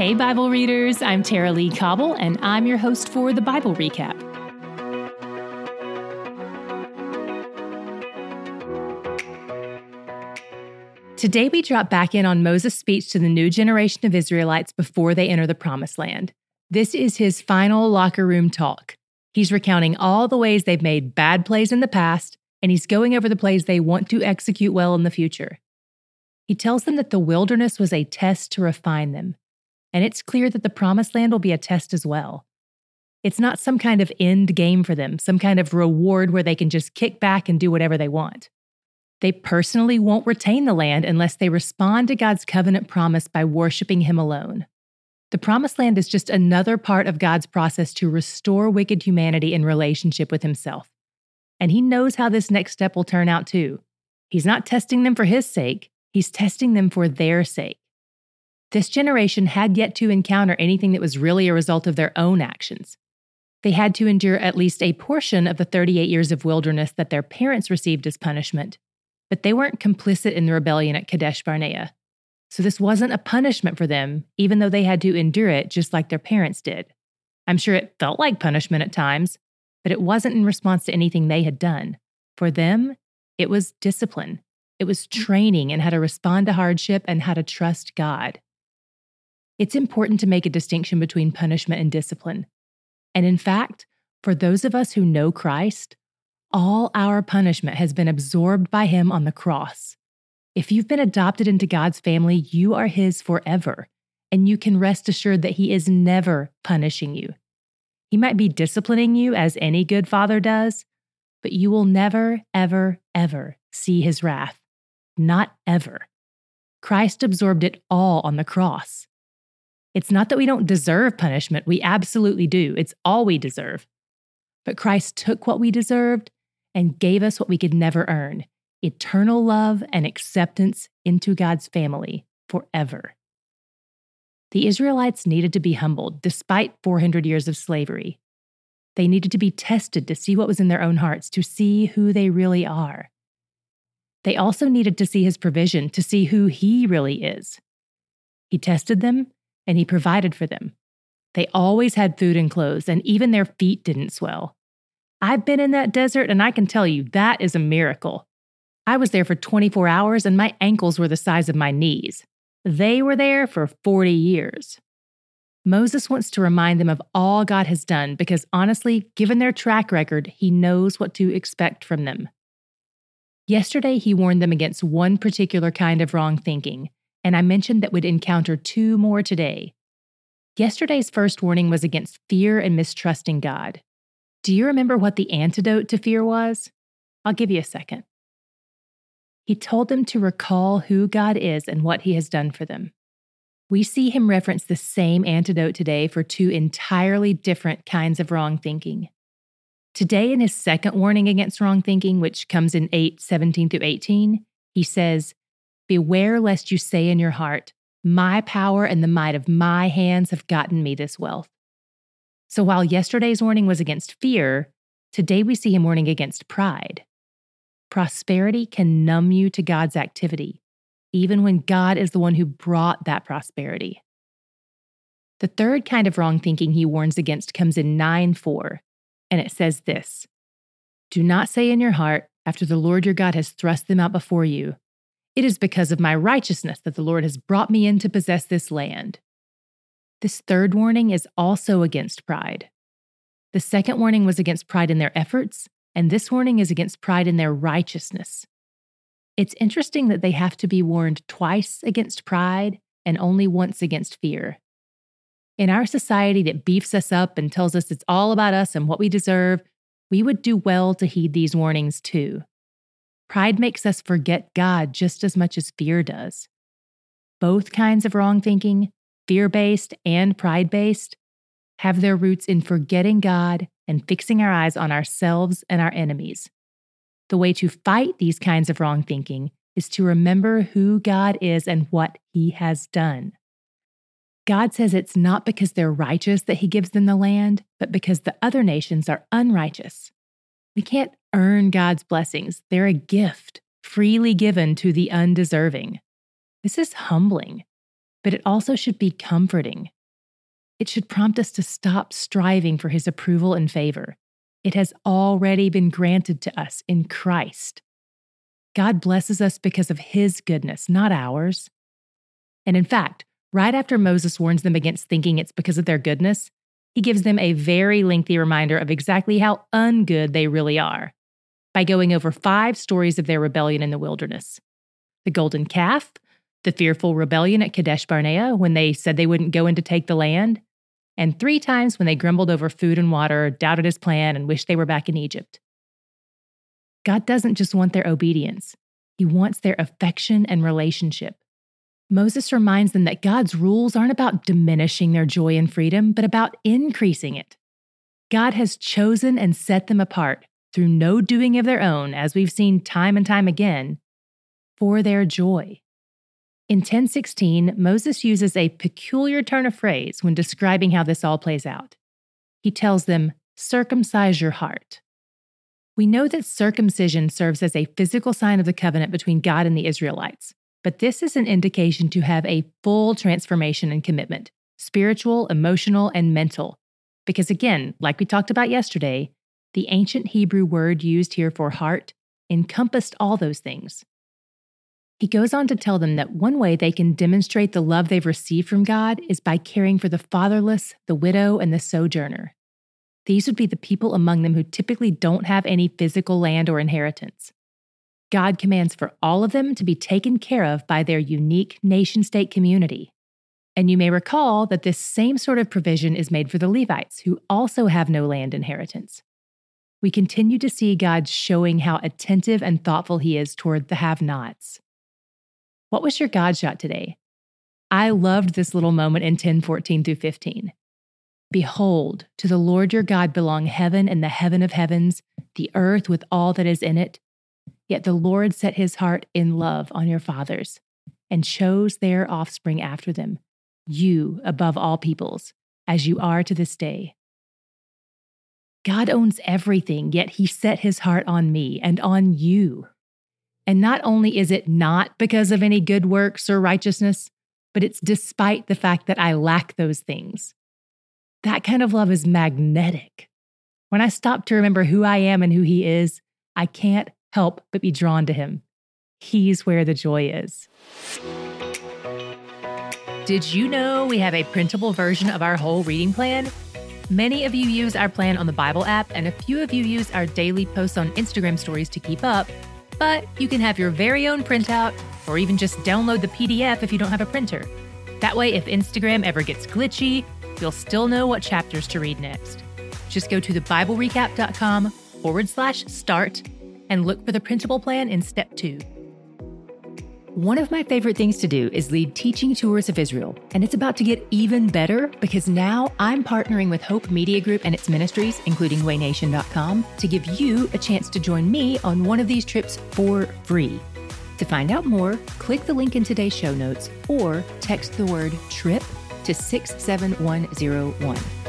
Hey, Bible readers, I'm Tara-Leigh Cobble, and I'm your host for the Bible Recap. Today, we drop back in on Moses' speech to the new generation of Israelites before they enter the Promised Land. This is his final locker room talk. He's recounting all the ways they've made bad plays in the past, and he's going over the plays they want to execute well in the future. He tells them that the wilderness was a test to refine them, and it's clear that the promised land will be a test as well. It's not some kind of end game for them, some kind of reward where they can just kick back and do whatever they want. They personally won't retain the land unless they respond to God's covenant promise by worshiping Him alone. The promised land is just another part of God's process to restore wicked humanity in relationship with Himself. And He knows how this next step will turn out too. He's not testing them for His sake, He's testing them for their sake. This generation had yet to encounter anything that was really a result of their own actions. They had to endure at least a portion of the 38 years of wilderness that their parents received as punishment, but they weren't complicit in the rebellion at Kadesh Barnea. So this wasn't a punishment for them, even though they had to endure it just like their parents did. I'm sure it felt like punishment at times, but it wasn't in response to anything they had done. For them, it was discipline. It was mm. training in how to respond to hardship and how to trust God. It's important to make a distinction between punishment and discipline. And in fact, for those of us who know Christ, all our punishment has been absorbed by Him on the cross. If you've been adopted into God's family, you are His forever, and you can rest assured that He is never punishing you. He might be disciplining you as any good father does, but you will never, ever, ever see His wrath. Not ever. Christ absorbed it all on the cross. It's not that we don't deserve punishment, we absolutely do. It's all we deserve. But Christ took what we deserved and gave us what we could never earn eternal love and acceptance into God's family forever. The Israelites needed to be humbled despite 400 years of slavery. They needed to be tested to see what was in their own hearts, to see who they really are. They also needed to see his provision to see who he really is. He tested them and he provided for them. They always had food and clothes, and even their feet didn't swell. I've been in that desert, and I can tell you that is a miracle. I was there for 24 hours, and my ankles were the size of my knees. They were there for 40 years. Moses wants to remind them of all God has done because honestly, given their track record, he knows what to expect from them. Yesterday, he warned them against one particular kind of wrong thinking, and I mentioned that we'd encounter two more today. Yesterday's first warning was against fear and mistrusting God. Do you remember what the antidote to fear was? I'll give you a second. He told them to recall who God is and what he has done for them. We see him reference the same antidote today for two entirely different kinds of wrong thinking. Today, in his second warning against wrong thinking, which comes in 8 17 through 18, he says, Beware lest you say in your heart, My power and the might of my hands have gotten me this wealth. So while yesterday's warning was against fear, today we see him warning against pride. Prosperity can numb you to God's activity, even when God is the one who brought that prosperity. The third kind of wrong thinking he warns against comes in 9 4 and it says this Do not say in your heart, after the Lord your God has thrust them out before you, It is because of my righteousness that the Lord has brought me in to possess this land. This third warning is also against pride. The second warning was against pride in their efforts, and this warning is against pride in their righteousness. It's interesting that they have to be warned twice against pride and only once against fear. In our society that beefs us up and tells us it's all about us and what we deserve, we would do well to heed these warnings too. Pride makes us forget God just as much as fear does. Both kinds of wrong thinking, fear based and pride based, have their roots in forgetting God and fixing our eyes on ourselves and our enemies. The way to fight these kinds of wrong thinking is to remember who God is and what He has done. God says it's not because they're righteous that he gives them the land, but because the other nations are unrighteous. We can't earn God's blessings, they're a gift freely given to the undeserving. This is humbling. but it also should be comforting. It should prompt us to stop striving for his approval and favor. It has already been granted to us in Christ. God blesses us because of his goodness, not ours. And in fact, right after Moses warns them against thinking it's because of their goodness, he gives them a very lengthy reminder of exactly how ungood they really are by going over five stories of their rebellion in the wilderness the golden calf, the fearful rebellion at Kadesh Barnea when they said they wouldn't go in to take the land, and three times when they grumbled over food and water, doubted his plan, and wished they were back in Egypt. God doesn't just want their obedience, He wants their affection and relationship. Moses reminds them that God's rules aren't about diminishing their joy and freedom, but about increasing it. God has chosen and set them apart through no doing of their own, as we've seen time and time again, for their joy. In 1016, Moses uses a peculiar turn of phrase when describing how this all plays out. He tells them, circumcise your heart. We know that circumcision serves as a physical sign of the covenant between God and the Israelites, but this is an indication to have a full transformation and commitment spiritual, emotional, and mental. Because again, like we talked about yesterday, the ancient Hebrew word used here for heart encompassed all those things. He goes on to tell them that one way they can demonstrate the love they've received from God is by caring for the fatherless, the widow, and the sojourner. These would be the people among them who typically don't have any physical land or inheritance. God commands for all of them to be taken care of by their unique nation state community. And you may recall that this same sort of provision is made for the Levites, who also have no land inheritance. We continue to see God showing how attentive and thoughtful He is toward the have nots. What was your God shot today? I loved this little moment in 10 14 through 15. Behold, to the Lord your God belong heaven and the heaven of heavens, the earth with all that is in it. Yet the Lord set his heart in love on your fathers and chose their offspring after them, you above all peoples, as you are to this day. God owns everything, yet he set his heart on me and on you. And not only is it not because of any good works or righteousness, but it's despite the fact that I lack those things. That kind of love is magnetic. When I stop to remember who I am and who He is, I can't help but be drawn to Him. He's where the joy is. Did you know we have a printable version of our whole reading plan? Many of you use our plan on the Bible app, and a few of you use our daily posts on Instagram stories to keep up. But you can have your very own printout, or even just download the PDF if you don't have a printer. That way, if Instagram ever gets glitchy, you'll still know what chapters to read next. Just go to thebiblerecap.com forward slash start and look for the principal plan in step two. One of my favorite things to do is lead teaching tours of Israel, and it's about to get even better because now I'm partnering with Hope Media Group and its ministries, including waynation.com, to give you a chance to join me on one of these trips for free. To find out more, click the link in today's show notes or text the word TRIP to 67101.